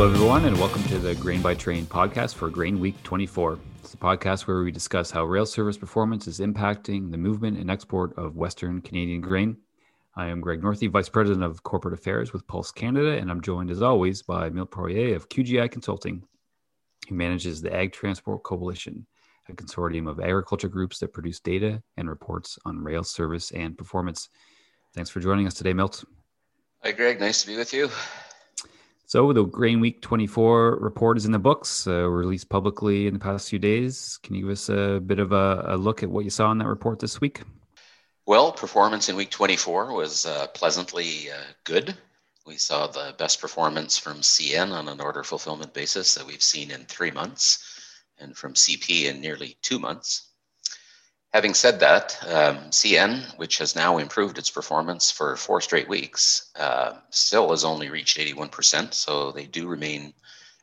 Hello, everyone, and welcome to the Grain by Train podcast for Grain Week 24. It's a podcast where we discuss how rail service performance is impacting the movement and export of Western Canadian grain. I am Greg Northey, Vice President of Corporate Affairs with Pulse Canada, and I'm joined as always by Milt Poirier of QGI Consulting, who manages the Ag Transport Coalition, a consortium of agriculture groups that produce data and reports on rail service and performance. Thanks for joining us today, Milt. Hi, Greg. Nice to be with you. So the Grain Week 24 report is in the books, uh, released publicly in the past few days. Can you give us a bit of a, a, look at what you saw in that report this week? Well, performance in week 24 was uh, pleasantly uh, good. We saw the best performance from CN on an order fulfillment basis that we've seen in three months, and from CP in nearly two months. Having said that, um, CN, which has now improved its performance for four straight weeks, uh, still has only reached 81%. So they do remain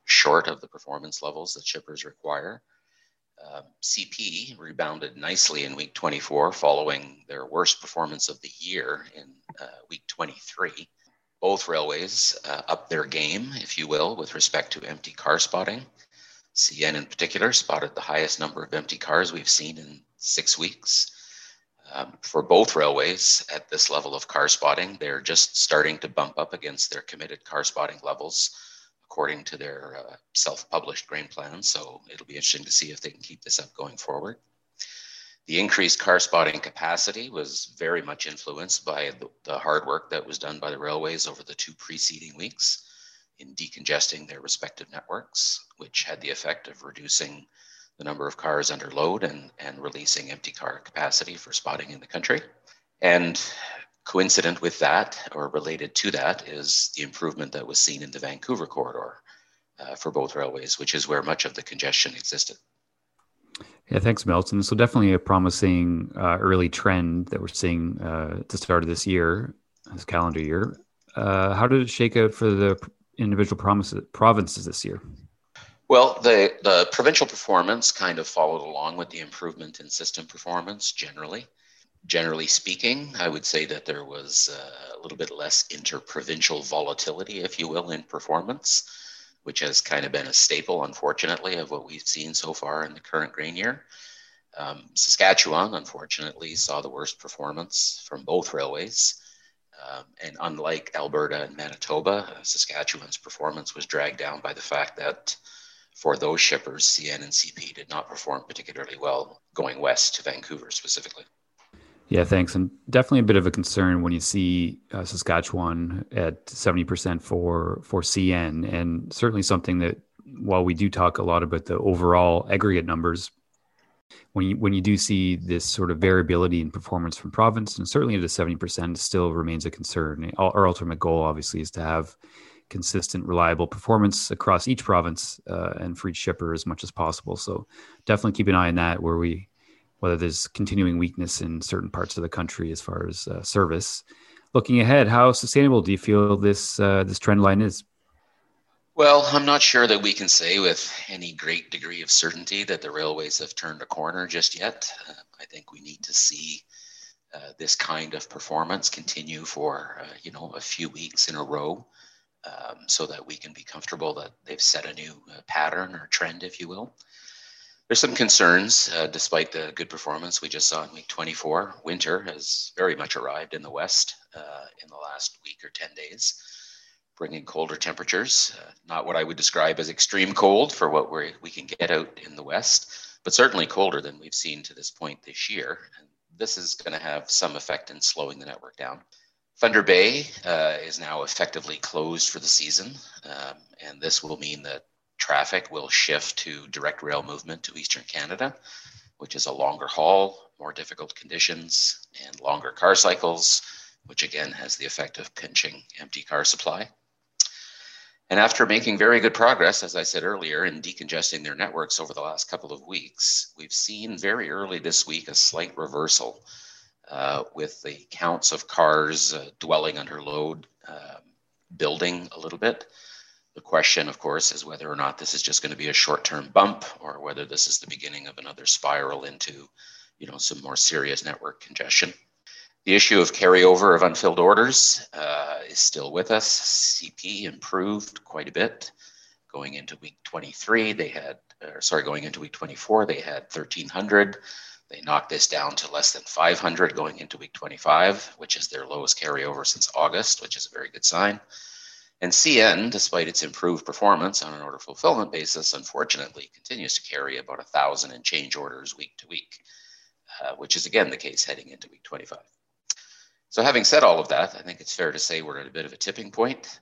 short of the performance levels that shippers require. Um, CP rebounded nicely in week 24 following their worst performance of the year in uh, week 23. Both railways uh, upped their game, if you will, with respect to empty car spotting. CN in particular spotted the highest number of empty cars we've seen in six weeks. Um, for both railways at this level of car spotting, they're just starting to bump up against their committed car spotting levels according to their uh, self published grain plans. So it'll be interesting to see if they can keep this up going forward. The increased car spotting capacity was very much influenced by the, the hard work that was done by the railways over the two preceding weeks in decongesting their respective networks, which had the effect of reducing the number of cars under load and, and releasing empty car capacity for spotting in the country. And coincident with that, or related to that, is the improvement that was seen in the Vancouver corridor uh, for both railways, which is where much of the congestion existed. Yeah, thanks, Milton. So definitely a promising uh, early trend that we're seeing uh, at the start of this year, this calendar year. Uh, how did it shake out for the individual promises, provinces this year? Well, the, the provincial performance kind of followed along with the improvement in system performance generally. Generally speaking, I would say that there was uh, a little bit less interprovincial volatility, if you will, in performance, which has kind of been a staple, unfortunately, of what we've seen so far in the current grain year. Um, Saskatchewan, unfortunately, saw the worst performance from both railways. Um, and unlike Alberta and Manitoba, Saskatchewan's performance was dragged down by the fact that for those shippers, CN and CP did not perform particularly well going west to Vancouver specifically. Yeah, thanks. And definitely a bit of a concern when you see uh, Saskatchewan at 70% for for CN and certainly something that while we do talk a lot about the overall aggregate numbers when you when you do see this sort of variability in performance from province and certainly at the 70% still remains a concern. Our ultimate goal obviously is to have consistent, reliable performance across each province uh, and for each shipper as much as possible. So definitely keep an eye on that where we, whether there's continuing weakness in certain parts of the country as far as uh, service. Looking ahead, how sustainable do you feel this uh, this trend line is? Well, I'm not sure that we can say with any great degree of certainty that the railways have turned a corner just yet. Uh, I think we need to see uh, this kind of performance continue for uh, you know a few weeks in a row um, so that we can be comfortable that they've set a new uh, pattern or trend, if you will. There's some concerns, uh, despite the good performance we just saw in week 24. Winter has very much arrived in the West uh, in the last week or 10 days, bringing colder temperatures. Uh, not what I would describe as extreme cold for what we we can get out in the West, but certainly colder than we've seen to this point this year. And this is going to have some effect in slowing the network down. Thunder Bay uh, is now effectively closed for the season, um, and this will mean that traffic will shift to direct rail movement to Eastern Canada, which is a longer haul, more difficult conditions, and longer car cycles, which again has the effect of pinching empty car supply. And after making very good progress, as I said earlier, in decongesting their networks over the last couple of weeks, we've seen very early this week a slight reversal uh, with the counts of cars uh, dwelling under load um, building a little bit. The question, of course, is whether or not this is just going to be a short-term bump or whether this is the beginning of another spiral into, you know, some more serious network congestion. The issue of carryover of unfilled orders uh, is still with us. CP improved quite a bit going into week 23, they had, sorry, going into week 24, they had 1,300. They knocked this down to less than 500 going into week 25, which is their lowest carryover since August, which is a very good sign. And CN, despite its improved performance on an order fulfillment basis, unfortunately continues to carry about a thousand and change orders week to week, uh, which is again the case heading into week 25. So, having said all of that, I think it's fair to say we're at a bit of a tipping point.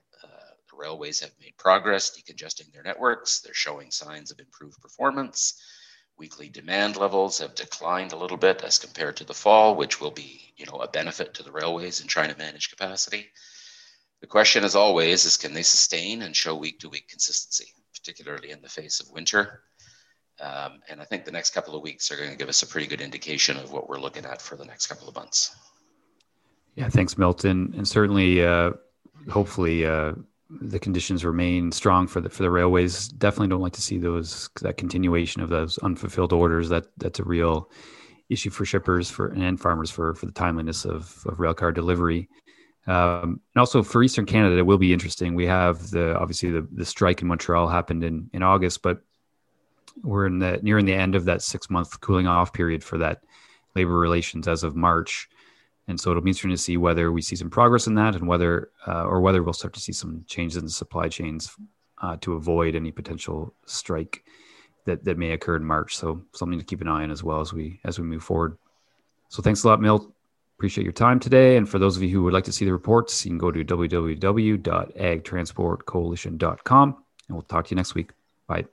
Railways have made progress decongesting their networks. They're showing signs of improved performance. Weekly demand levels have declined a little bit as compared to the fall, which will be, you know, a benefit to the railways in trying to manage capacity. The question, as always, is can they sustain and show week to week consistency, particularly in the face of winter? Um, and I think the next couple of weeks are going to give us a pretty good indication of what we're looking at for the next couple of months. Yeah, thanks, Milton. And certainly, uh, hopefully, uh, the conditions remain strong for the for the railways. Definitely don't like to see those that continuation of those unfulfilled orders. That that's a real issue for shippers for and farmers for for the timeliness of of railcar delivery. Um, and also for Eastern Canada, it will be interesting. We have the obviously the, the strike in Montreal happened in, in August, but we're in the nearing the end of that six month cooling off period for that labor relations as of March. And so it'll be interesting to see whether we see some progress in that and whether uh, or whether we'll start to see some changes in the supply chains uh, to avoid any potential strike that, that may occur in March. So something to keep an eye on as well as we as we move forward. So thanks a lot, Milt. Appreciate your time today. And for those of you who would like to see the reports, you can go to www.agtransportcoalition.com and we'll talk to you next week. Bye.